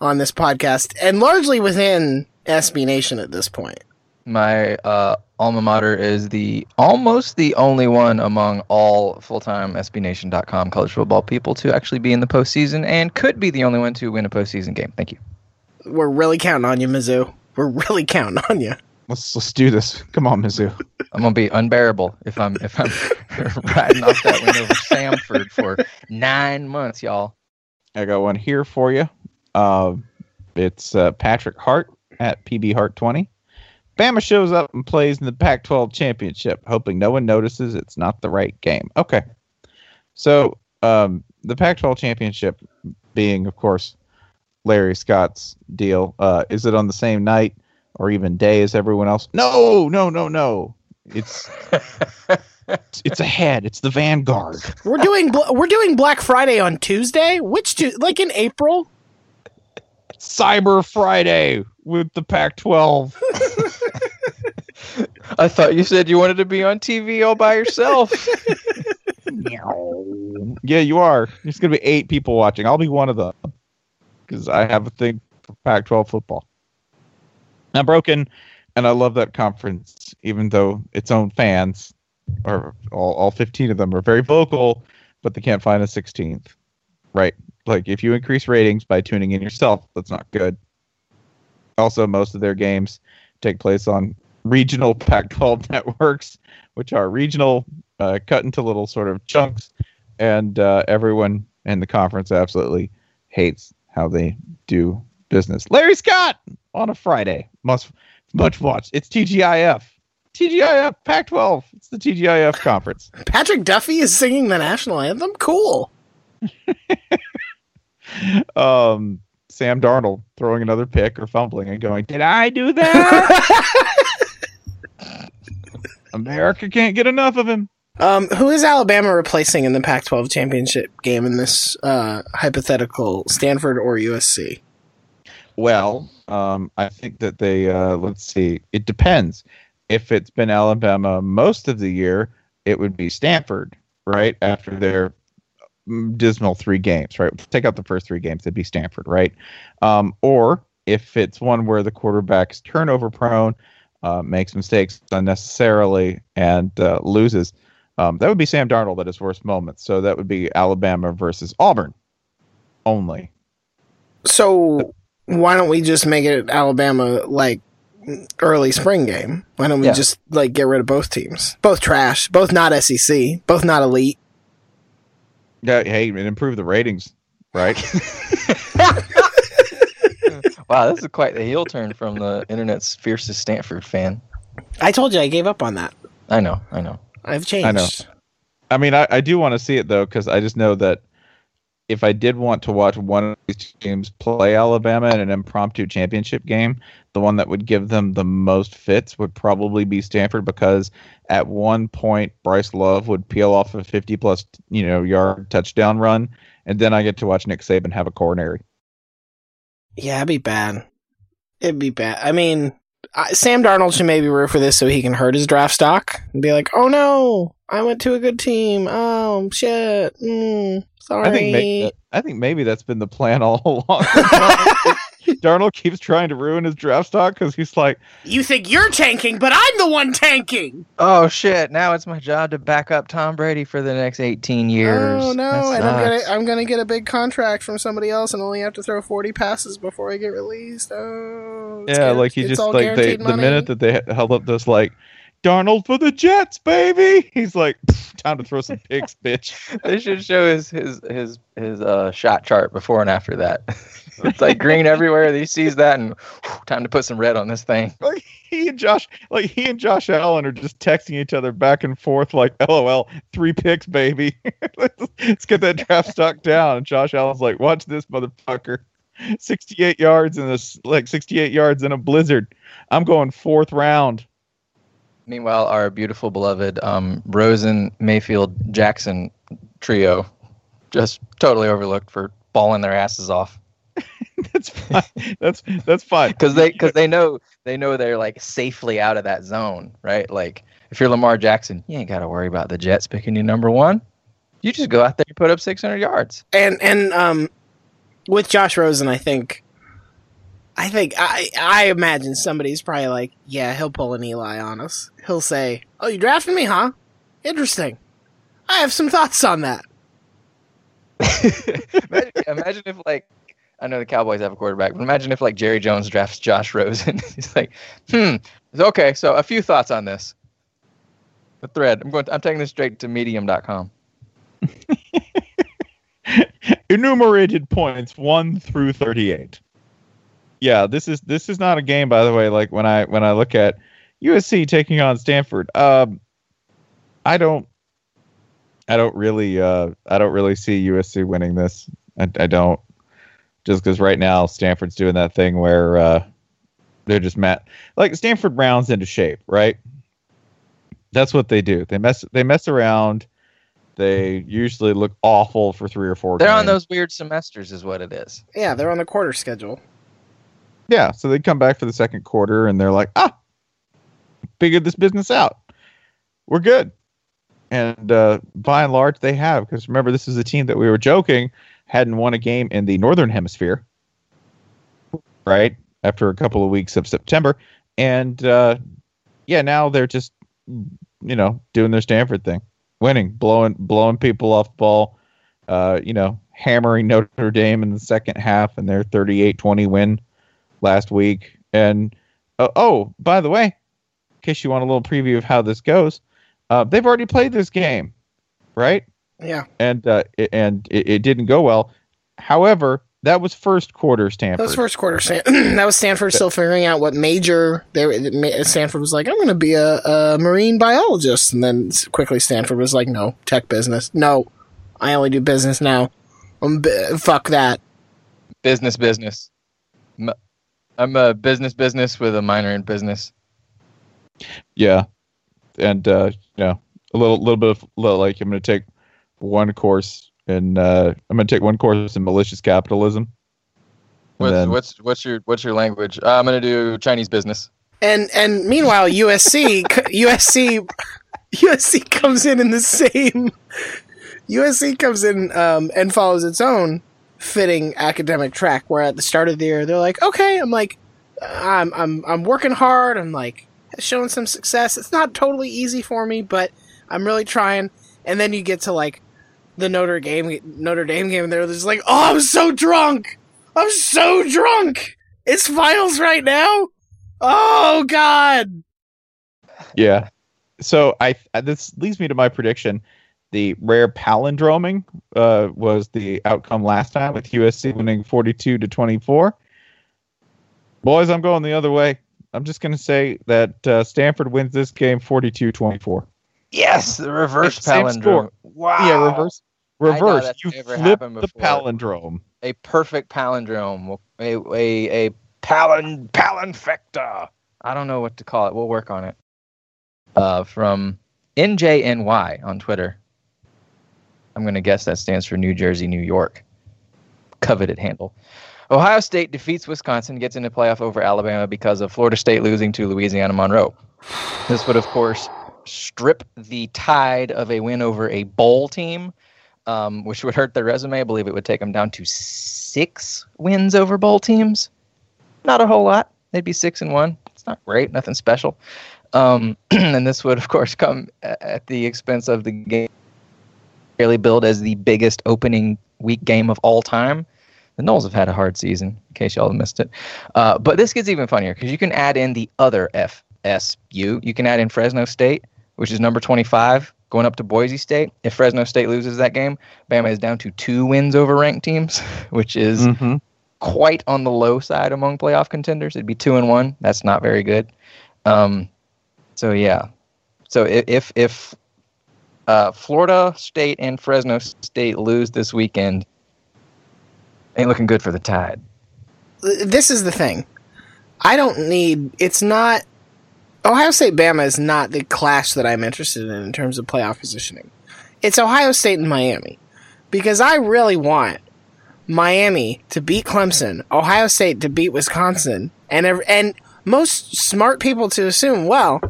on this podcast, and largely within SB Nation at this point. My uh, alma mater is the almost the only one among all full-time SBNation.com college football people to actually be in the postseason, and could be the only one to win a postseason game. Thank you. We're really counting on you, Mizzou. We're really counting on you. Let's let's do this. Come on, Mizzou. I'm gonna be unbearable if I'm if I'm riding off that win over Samford for nine months, y'all. I got one here for you. Uh, it's uh, Patrick Hart at PB Hart 20. Bama shows up and plays in the Pac 12 championship, hoping no one notices it's not the right game. Okay. So, um, the Pac 12 championship being, of course, Larry Scott's deal, uh, is it on the same night or even day as everyone else? No, no, no, no. It's. it's ahead. It's the Vanguard. We're doing we're doing Black Friday on Tuesday. Which tu- like in April? Cyber Friday with the Pac-12. I thought you said you wanted to be on TV all by yourself. yeah, you are. There's going to be eight people watching. I'll be one of them because I have a thing for Pac-12 football. I'm broken, and I love that conference, even though its own fans, or all, all 15 of them, are very vocal, but they can't find a 16th. Right? Like, if you increase ratings by tuning in yourself, that's not good. Also, most of their games take place on regional Pac 12 networks, which are regional, uh, cut into little sort of chunks, and uh, everyone in the conference absolutely hates how they do business. Larry Scott on a Friday. Must much watch. It's TGIF. TGIF Pac 12. It's the TGIF conference. Patrick Duffy is singing the national anthem. Cool. um, Sam Darnold throwing another pick or fumbling and going, Did I do that? America can't get enough of him. Um, who is Alabama replacing in the Pac 12 championship game in this uh, hypothetical Stanford or USC? Well, um, I think that they, uh, let's see, it depends. If it's been Alabama most of the year, it would be Stanford, right? After their dismal three games, right? Take out the first three games, it'd be Stanford, right? Um, or if it's one where the quarterback's turnover prone, uh, makes mistakes unnecessarily, and uh, loses, um, that would be Sam Darnold at his worst moment. So that would be Alabama versus Auburn only. So why don't we just make it Alabama like early spring game? Why don't we Yeah. just like get rid of both teams? Both trash, both not SEC, both not elite. Yeah, hey, and improve the ratings, right? wow, this is quite the heel turn from the internet's fiercest Stanford fan. I told you I gave up on that. I know, I know. I've changed. I know. I mean, I, I do want to see it though, because I just know that if I did want to watch one of these teams play Alabama in an impromptu championship game, the one that would give them the most fits would probably be Stanford, because at one point Bryce Love would peel off a 50 plus you know yard touchdown run, and then I get to watch Nick Saban have a coronary. Yeah, it'd be bad. It'd be bad. I mean, I, Sam Darnold should maybe root for this so he can hurt his draft stock and be like, "Oh no, I went to a good team. Oh shit, mm, sorry." I think may- I think maybe that's been the plan all along. Darnold keeps trying to ruin his draft stock because he's like, you think you're tanking, but I'm the one tanking. Oh shit! Now it's my job to back up Tom Brady for the next 18 years. Oh no, That and I'm gonna. I'm gonna get a big contract from somebody else and only have to throw 40 passes before I get released. Oh, yeah, guar- like he just like they the minute that they held up this like Darnold for the Jets, baby. He's like, time to throw some picks, bitch. they should show his his his his uh, shot chart before and after that. it's like green everywhere. He sees that and whew, time to put some red on this thing. Like he and Josh, like he and Josh Allen are just texting each other back and forth, like, "LOL, three picks, baby. let's, let's get that draft stock down." And Josh Allen's like, "Watch this, motherfucker." 68 yards in this, like 68 yards in a blizzard. I'm going fourth round. Meanwhile, our beautiful beloved um, Rosen Mayfield Jackson trio just totally overlooked for balling their asses off. that's fine. That's that's fine. because they because they know they know they're like safely out of that zone, right? Like if you're Lamar Jackson, you ain't got to worry about the Jets picking you number one. You just go out there and put up 600 yards. And and um, with Josh Rosen, I think, I think I I imagine somebody's probably like, yeah, he'll pull an Eli on us. He'll say, "Oh, you drafted me, huh? Interesting. I have some thoughts on that." imagine, imagine if like I know the Cowboys have a quarterback, but imagine if like Jerry Jones drafts Josh Rosen. He's like, hmm, okay. So a few thoughts on this. The thread. I'm going. To, I'm taking this straight to Medium.com. Enumerated points one through thirty-eight. Yeah, this is this is not a game, by the way. Like when I when I look at USC taking on Stanford, um, I don't, I don't really, uh, I don't really see USC winning this. I, I don't, just because right now Stanford's doing that thing where uh, they're just mad. Like Stanford rounds into shape, right? That's what they do. They mess, they mess around. They usually look awful for three or four. They're on those weird semesters, is what it is. Yeah, they're on the quarter schedule. Yeah, so they come back for the second quarter and they're like, ah, figured this business out. We're good. And uh, by and large, they have. Because remember, this is a team that we were joking hadn't won a game in the Northern Hemisphere, right? After a couple of weeks of September. And uh, yeah, now they're just, you know, doing their Stanford thing, winning, blowing, blowing people off the ball, uh, you know, hammering Notre Dame in the second half and their 38 20 win last week. And uh, oh, by the way, in case you want a little preview of how this goes, uh, they've already played this game, right? Yeah. And uh, it, and it, it didn't go well. However, that was first quarter Stanford. That was first quarter. Stan- that was Stanford still figuring out what major they were. Stanford was like, "I'm going to be a, a marine biologist," and then quickly Stanford was like, "No, tech business. No, I only do business now. Um, b- fuck that. Business, business. M- I'm a business, business with a minor in business. Yeah, and uh, you know, a little little bit of little, like I'm going to take one course in uh, I'm going to take one course in malicious capitalism. What's then- what's what's your what's your language? Uh, I'm gonna do Chinese business. And and meanwhile, USC USC USC comes in in the same. USC comes in um, and follows its own fitting academic track. Where at the start of the year, they're like, "Okay, I'm like, I'm I'm I'm working hard. I'm like showing some success. It's not totally easy for me, but I'm really trying." And then you get to like the Notre Dame Notre Dame game, and they're just like, "Oh, I'm so drunk. I'm so drunk. It's finals right now." Oh God! Yeah. So I this leads me to my prediction. The rare palindroming uh, was the outcome last time with USC winning 42 to 24. Boys, I'm going the other way. I'm just going to say that uh, Stanford wins this game 42-24. Yes, the reverse Same palindrome. Wow. Yeah, reverse. Reverse. You flip the palindrome. A perfect palindrome. A a a palin palinfecta. I don't know what to call it. We'll work on it. Uh, from NJNY on Twitter. I'm going to guess that stands for New Jersey, New York. Coveted handle. Ohio State defeats Wisconsin, gets into playoff over Alabama because of Florida State losing to Louisiana Monroe. This would, of course, strip the tide of a win over a bowl team, um, which would hurt their resume. I believe it would take them down to six wins over bowl teams. Not a whole lot. They'd be six and one. It's not great, nothing special. Um, and this would, of course, come at the expense of the game fairly billed as the biggest opening week game of all time. The Noles have had a hard season, in case y'all missed it. Uh, but this gets even funnier because you can add in the other FSU. You can add in Fresno State, which is number 25, going up to Boise State. If Fresno State loses that game, Bama is down to two wins over ranked teams, which is Mhm. quite on the low side among playoff contenders. It'd be two and one. That's not very good. Um, so yeah. So if if uh, Florida State and Fresno State lose this weekend, ain't looking good for the Tide. this is the thing. I don't need. It's not. Ohio State Bama is not the clash that I'm interested in in terms of playoff positioning. It's Ohio State and Miami. Because I really want Miami to beat Clemson, Ohio State to beat Wisconsin, and and most smart people to assume, well,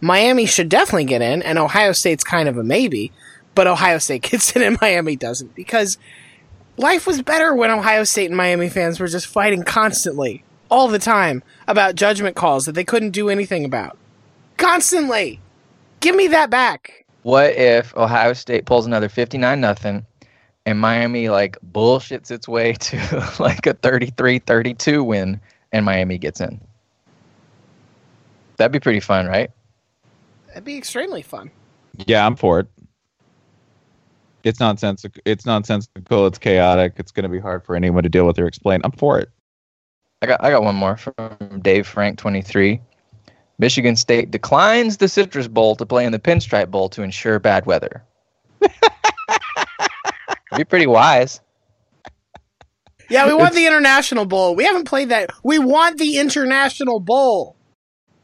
Miami should definitely get in, and Ohio State's kind of a maybe, but Ohio State gets in and Miami doesn't because life was better when Ohio State and Miami fans were just fighting constantly, all the time, about judgment calls that they couldn't do anything about. Constantly! Give me that back! What if Ohio State pulls another 59 nothing and Miami like bullshits its way to like a 33-32 win and Miami gets in? That'd be pretty fun, right? That'd be extremely fun. Yeah, I'm for it. It's nonsensical. It's nonsensical. It's chaotic. It's going to be hard for anyone to deal with or explain. I'm for it. I got I got one more from Dave Frank 23. Michigan State declines the Citrus Bowl to play in the Pinstripe Bowl to ensure bad weather. be pretty wise. Yeah, we want the International Bowl. We haven't played that. We want the International Bowl.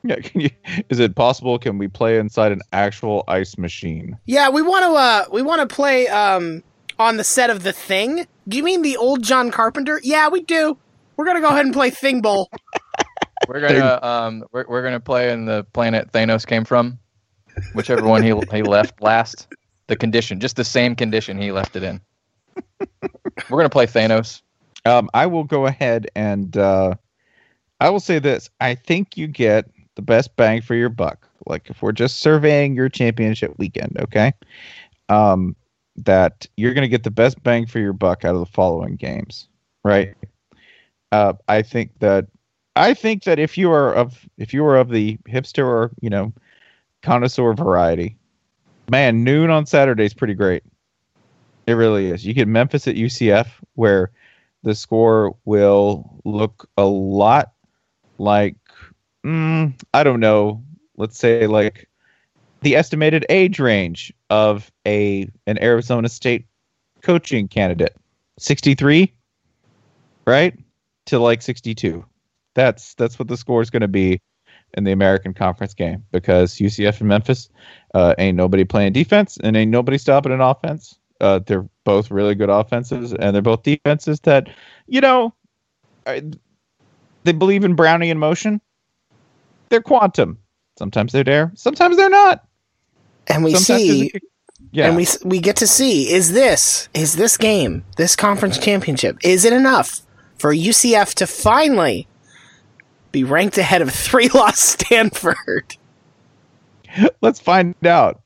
Yeah, can you, is it possible? Can we play inside an actual ice machine? Yeah, we want to. Uh, we want to play um on the set of the Thing. Do you mean the old John Carpenter? Yeah, we do. We're gonna go ahead and play Thing Bowl. We're gonna um we're, we're gonna play in the planet Thanos came from, whichever one he he left last. The condition, just the same condition he left it in. We're gonna play Thanos. Um, I will go ahead and uh, I will say this: I think you get the best bang for your buck. Like if we're just surveying your championship weekend, okay? Um, that you're going to get the best bang for your buck out of the following games, right? Uh, I think that I think that if you are of if you are of the hipster or you know connoisseur variety, man, noon on Saturday is pretty great. It really is. You get Memphis at UCF, where the score will look a lot like mm, I don't know. Let's say like the estimated age range of a an Arizona State coaching candidate, sixty three, right to like sixty two. That's that's what the score is going to be in the American Conference game because UCF and Memphis uh, ain't nobody playing defense and ain't nobody stopping an offense. Uh, they're both really good offenses and they're both defenses that, you know, they believe in Brownian motion. They're quantum. Sometimes they're there, sometimes they're not. And we sometimes see, yeah, and we we get to see is this is this game, this conference championship, is it enough for UCF to finally be ranked ahead of three loss Stanford? Let's find out.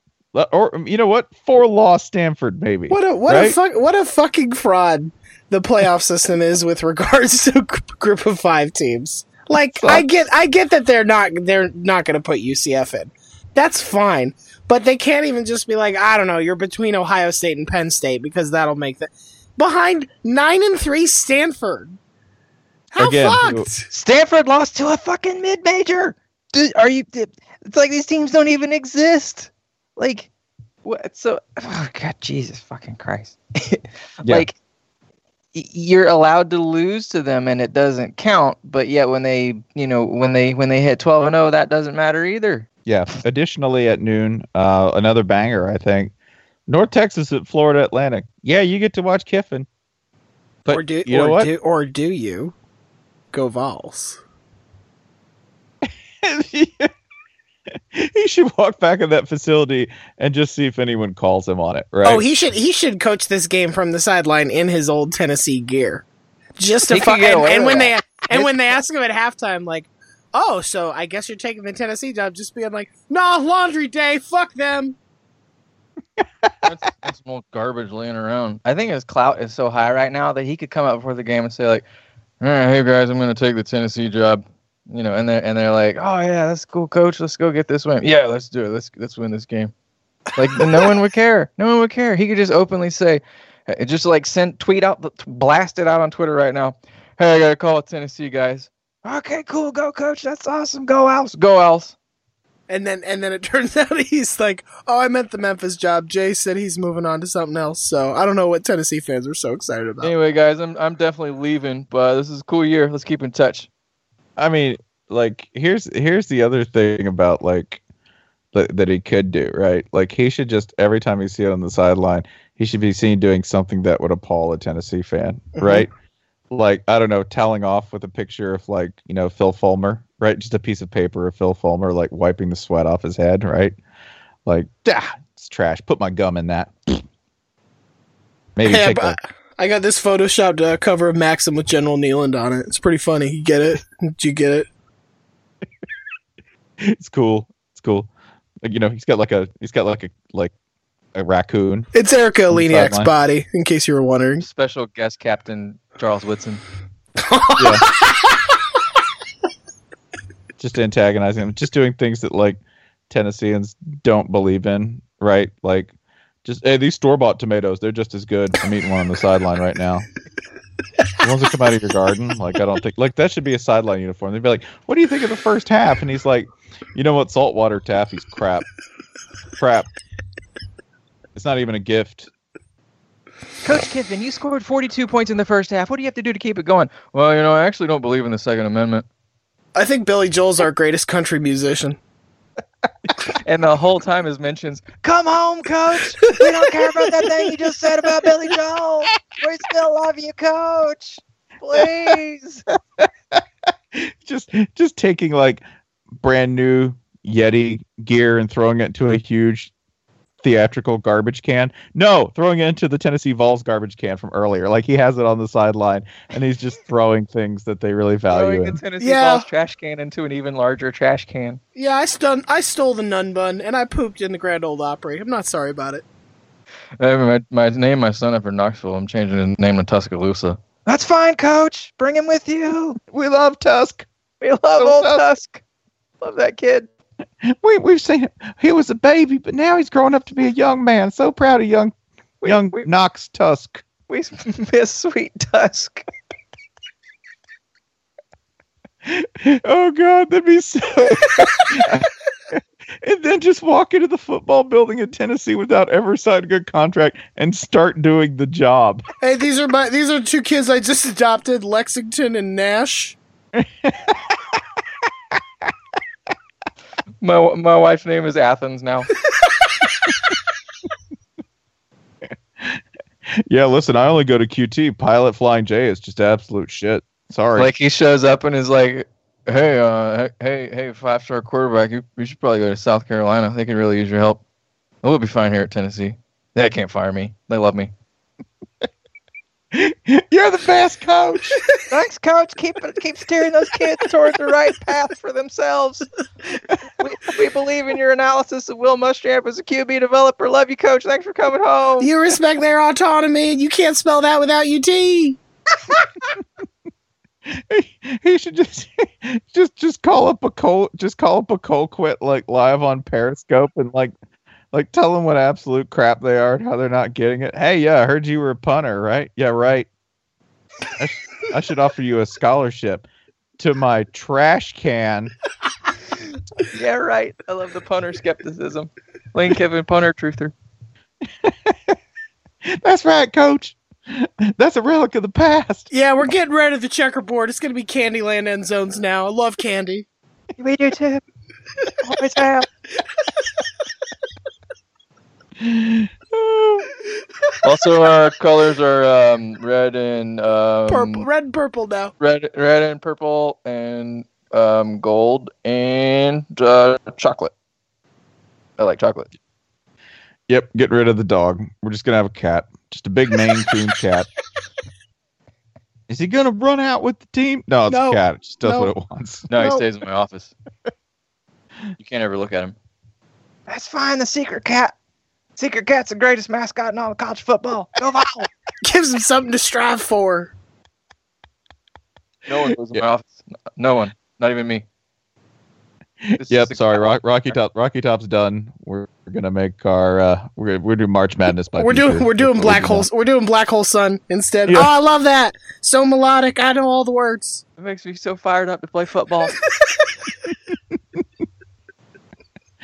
Or you know what? Four loss Stanford, maybe. What a what right? a fuck what a fucking fraud the playoff system is with regards to group of five teams. Like I get I get that they're not they're not going to put UCF in. That's fine. But they can't even just be like, I don't know, you're between Ohio State and Penn State because that'll make the behind 9 and 3 Stanford. How Again, fucked? Stanford lost to a fucking mid-major. Are you it's like these teams don't even exist. Like what so oh god Jesus fucking Christ. yeah. Like you're allowed to lose to them and it doesn't count but yet when they you know when they when they hit 12 and 0 that doesn't matter either. Yeah. Additionally at noon uh, another banger i think. North texas at florida atlantic. Yeah you get to watch kiffin. But or do, you know or what? Do, or do you? Go vols he should walk back in that facility and just see if anyone calls him on it, right? Oh, he should he should coach this game from the sideline in his old Tennessee gear. Just to fuck and, and when they and when they ask him at halftime like, "Oh, so I guess you're taking the Tennessee job," just being like, "Nah, laundry day, fuck them." that's, that's more garbage laying around. I think his clout is so high right now that he could come out before the game and say like, "All right, hey guys, I'm going to take the Tennessee job." You know, and they're and they're like, oh yeah, that's cool, coach. Let's go get this win. Yeah, let's do it. Let's let's win this game. Like no one would care. No one would care. He could just openly say, uh, just like send tweet out, blast it out on Twitter right now. Hey, I got to call Tennessee guys. Okay, cool. Go, coach. That's awesome. Go else. Go else. And then and then it turns out he's like, oh, I meant the Memphis job. Jay said he's moving on to something else. So I don't know what Tennessee fans are so excited about. Anyway, guys, I'm I'm definitely leaving, but this is a cool year. Let's keep in touch. I mean, like here's here's the other thing about like that, that he could do, right? Like he should just every time you see it on the sideline, he should be seen doing something that would appall a Tennessee fan, Mhm. right? Like I don't know, telling off with a picture of like you know Phil Fulmer, right? Just a piece of paper of Phil Fulmer like wiping the sweat off his head, right? Like, ah, it's trash. Put my gum in that. Maybe take bu- a, I got this photoshopped uh, cover of Maxim with General Neyland on it. It's pretty funny. You get it? Did you get it? it's cool. It's cool. Like you know, he's got like a he's got like a like a raccoon. It's Erica on the Aleniak's body, in case you were wondering. Special guest captain Charles Whitson. Yeah. just antagonizing him, just doing things that like Tennesseans don't believe in, right? Like, just hey, these store bought tomatoes, they're just as good. I'm eating one on the sideline right now. The ones that come out of your garden, like I don't think like that should be a sideline uniform. They'd be like, "What do you think of the first half?" And he's like, "You know what? Saltwater taffy's crap, crap. It's not even a gift." Coach Kiffin, you scored 42 points in the first half. What do you have to do to keep it going? Well, you know, I actually don't believe in the Second Amendment. I think Billy Joel's our greatest country musician. And the whole time his mentions, come home, coach. We don't care about that thing you just said about Billy Joel. We still love you, coach. Please. just just taking like brand new Yeti gear and throwing it into a huge theatrical garbage can. No, throwing it into the Tennessee Vols garbage can from earlier. Like he has it on the sideline and he's just throwing things that they really value. Throwing the. Tennessee Yeah. Vols trash can into an even larger trash can. Yeah, I stun- I stole the nun bun and I pooped in the Grand Ole Opry. I'm not sorry about it. I my, my name my son after Knoxville. I'm changing his name to Tuscaloosa. That's fine, coach. Bring him with you. We love Tusk. We love So old Tusk. Tusk. Love that kid. We we've seen him. He was a baby, but now he's growing up to be a young man. So proud of young We- young we- Knox Tusk. We miss sweet Tusk. oh god, that'd be so. and then just walk into the football building in Tennessee without ever signing a contract and start doing the job. Hey, these are my these are two kids I just adopted, Lexington and Nash. My my wife's name is Athens now. Yeah, listen, I only go to QT. Pilot Flying J is just absolute shit. Sorry. like he shows up and is like, "Hey, uh, hey, hey, five star quarterback, you, you should probably go to South Carolina. They could really use your help. We'll be fine here at Tennessee. They can't fire me. They love me. You're the best coach. Thanks, coach. Keep keep steering those kids towards the right path for themselves. We, we believe in your analysis of Will Muschamp as a QB developer. Love you, coach. Thanks for coming home. You respect their autonomy, and you can't spell that without UT. he should just just just call up a Cole just call up a Cole quit like live on Periscope and like like tell them what absolute crap they are and how they're not getting it. Hey, yeah, I heard you were a punter, right? Yeah, right. I, sh- I should offer you a scholarship to my trash can. Yeah, right. I love the punter skepticism. Lane Kiffin punter truther. That's right, coach. That's a relic of the past. Yeah, we're getting rid of the checkerboard. It's gonna be Candyland end zones now. I love candy. We do too. Always have. Also, our colors are um, red and um, Purple, red and purple now. red, red and purple, and um, gold and uh, chocolate. I like chocolate. Yep, get rid of the dog. We're just gonna have a cat, just a big Maine Coon cat. Is he gonna run out with the team? No, it's No. a cat. It just does No. what it wants. No, he stays in my office. You can't ever look at him. That's fine. The secret cat. Secret cat's the greatest mascot in all of college football. Go Vols! Gives him something to strive for. No one goes in my office. No one. Not even me. This Yep, sorry, Rock, Rocky Top. Rocky Top's done. We're, we're gonna make our. uh We're gonna, we're doing March Madness by. We're doing feature. we're doing black we're holes. We're doing black hole sun instead. Yeah. Oh, I love that. So melodic. I know all the words. It makes me so fired up to play football.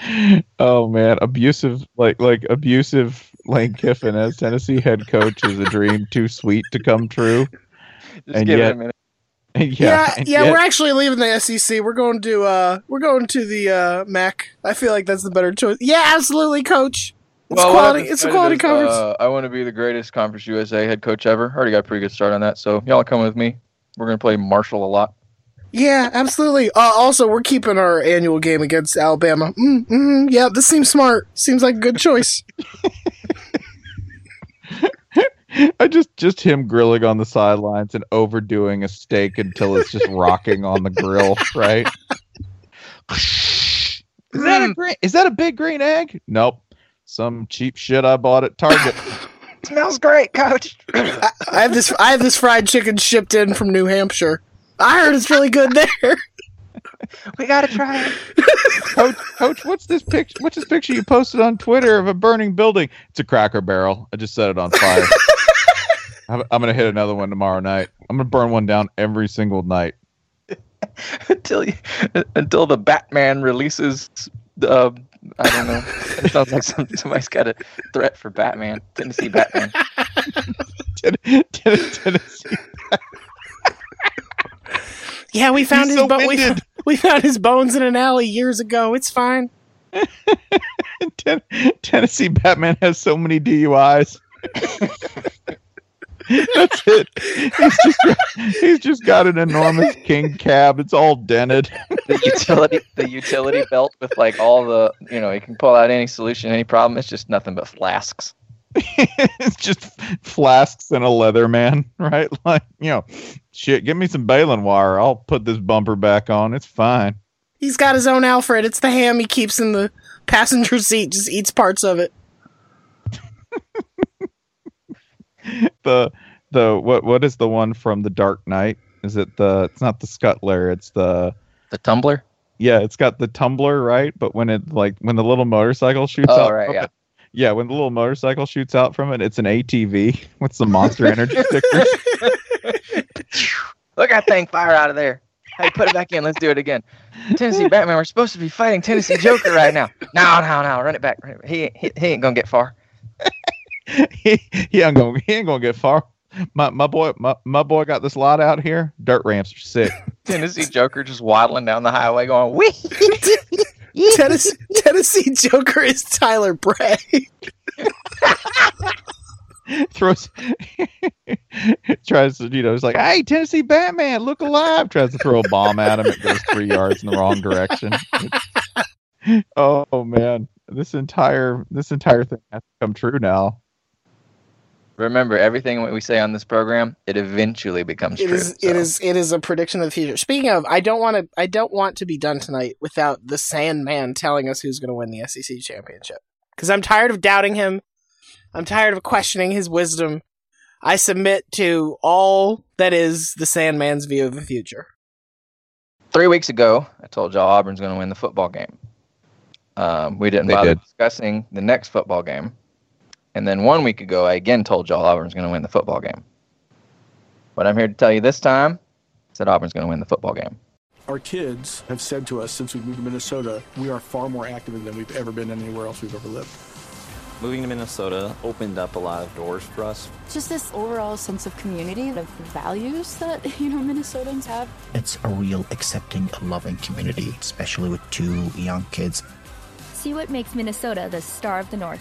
doing. Oh man, abusive like like abusive Lane Kiffin as Tennessee head coach is a dream too sweet to come true. Just And give it a minute. yeah, yeah, yeah, yet- we're actually leaving the SEC. We're going to uh we're going to the uh MAC. I feel like that's the better choice. Yeah, absolutely, coach. It's Well, quality. It's a quality is, conference. Uh, I want to be the greatest Conference USA head coach ever. Already got a pretty good start on that. So y'all come with me. We're gonna play Marshall a lot. Yeah, absolutely. Uh, also, we're keeping our annual game against Alabama. Mm, mm, yeah, this seems smart. Seems like a good choice. I just just him grilling on the sidelines and overdoing a steak until it's just rocking on the grill, right? Is that a green? Is that a big green egg? Nope. Some cheap shit I bought at Target. Smells great, coach. I, I have this. I have this fried chicken shipped in from New Hampshire. I heard it's really good there. we gotta try it. Coach, Coach, what's this picture? What's this picture you posted on Twitter of a burning building? It's a Cracker Barrel. I just set it on fire. I'm, I'm gonna hit another one tomorrow night. I'm gonna burn one down every single night. until you, until the Batman releases. Uh, I don't know. It sounds like some, somebody's got a threat for Batman. Tennessee Batman. Ten- Ten- Tennessee. Yeah, we found He's his so bo- we, winded. we found his bones in an alley years ago. It's fine. Ten- Tennessee Batman has so many DUIs. That's it. He's just, he's just got an enormous king cab. It's all dented. the utility the utility belt with like all the you know you can pull out any solution any problem it's just nothing but flasks it's just flasks and a leather man, right? Like, you know, shit, give me some baling wire. I'll put this bumper back on. It's fine. He's got his own Alfred. It's the ham he keeps in the passenger seat. Just eats parts of it. The the what what is the one from the Dark Knight? Is it the it's not the scuttler, it's the the tumbler yeah, it's got the tumbler, right? But when it like when the little motorcycle shoots Oh, out right, from yeah. It, yeah, when the little motorcycle shoots out from it, it's an ATV with some monster energy stickers. look at that thing fire out of there hey put it back in let's do it again tennessee batman we're supposed to be fighting tennessee joker right now no no no run it back, run it back. He, he, he ain't gonna get far he, he ain't gonna he ain't gonna get far. My my boy my, my boy got this lot out here. Dirt ramps are sick. tennessee joker just waddling down the highway going wee Tennessee, Tennessee Joker is Tyler Bray. Throws tries to you know he's like, hey Tennessee Batman, look alive. Tries to throw a bomb at him. It goes three yards in the wrong direction. oh man, this entire this entire thing has to come true now. Remember everything we say on this program it eventually becomes It true is. so. It is. It is a prediction of the future. Speaking of, I don't want to. I don't want to be done tonight without the Sandman telling us who's going to win the SEC championship. Because I'm tired of doubting him. I'm tired of questioning his wisdom. I submit to all that is the Sandman's view of the future. three weeks ago, I told y'all Auburn's going to win the football game. Um, we didn't They bother did. discussing the next football game. And then one week ago, I again told y'all Auburn's going to win the football game. But I'm here to tell you this time that Auburn's going to win the football game. Our kids have said to us since we moved to Minnesota, we are far more active than we've ever been anywhere else we've ever lived. Moving to Minnesota opened up a lot of doors for us. Just this overall sense of community, of values that, you know, Minnesotans have. It's a real accepting, loving community, especially with two young kids. See what makes Minnesota the star of the North.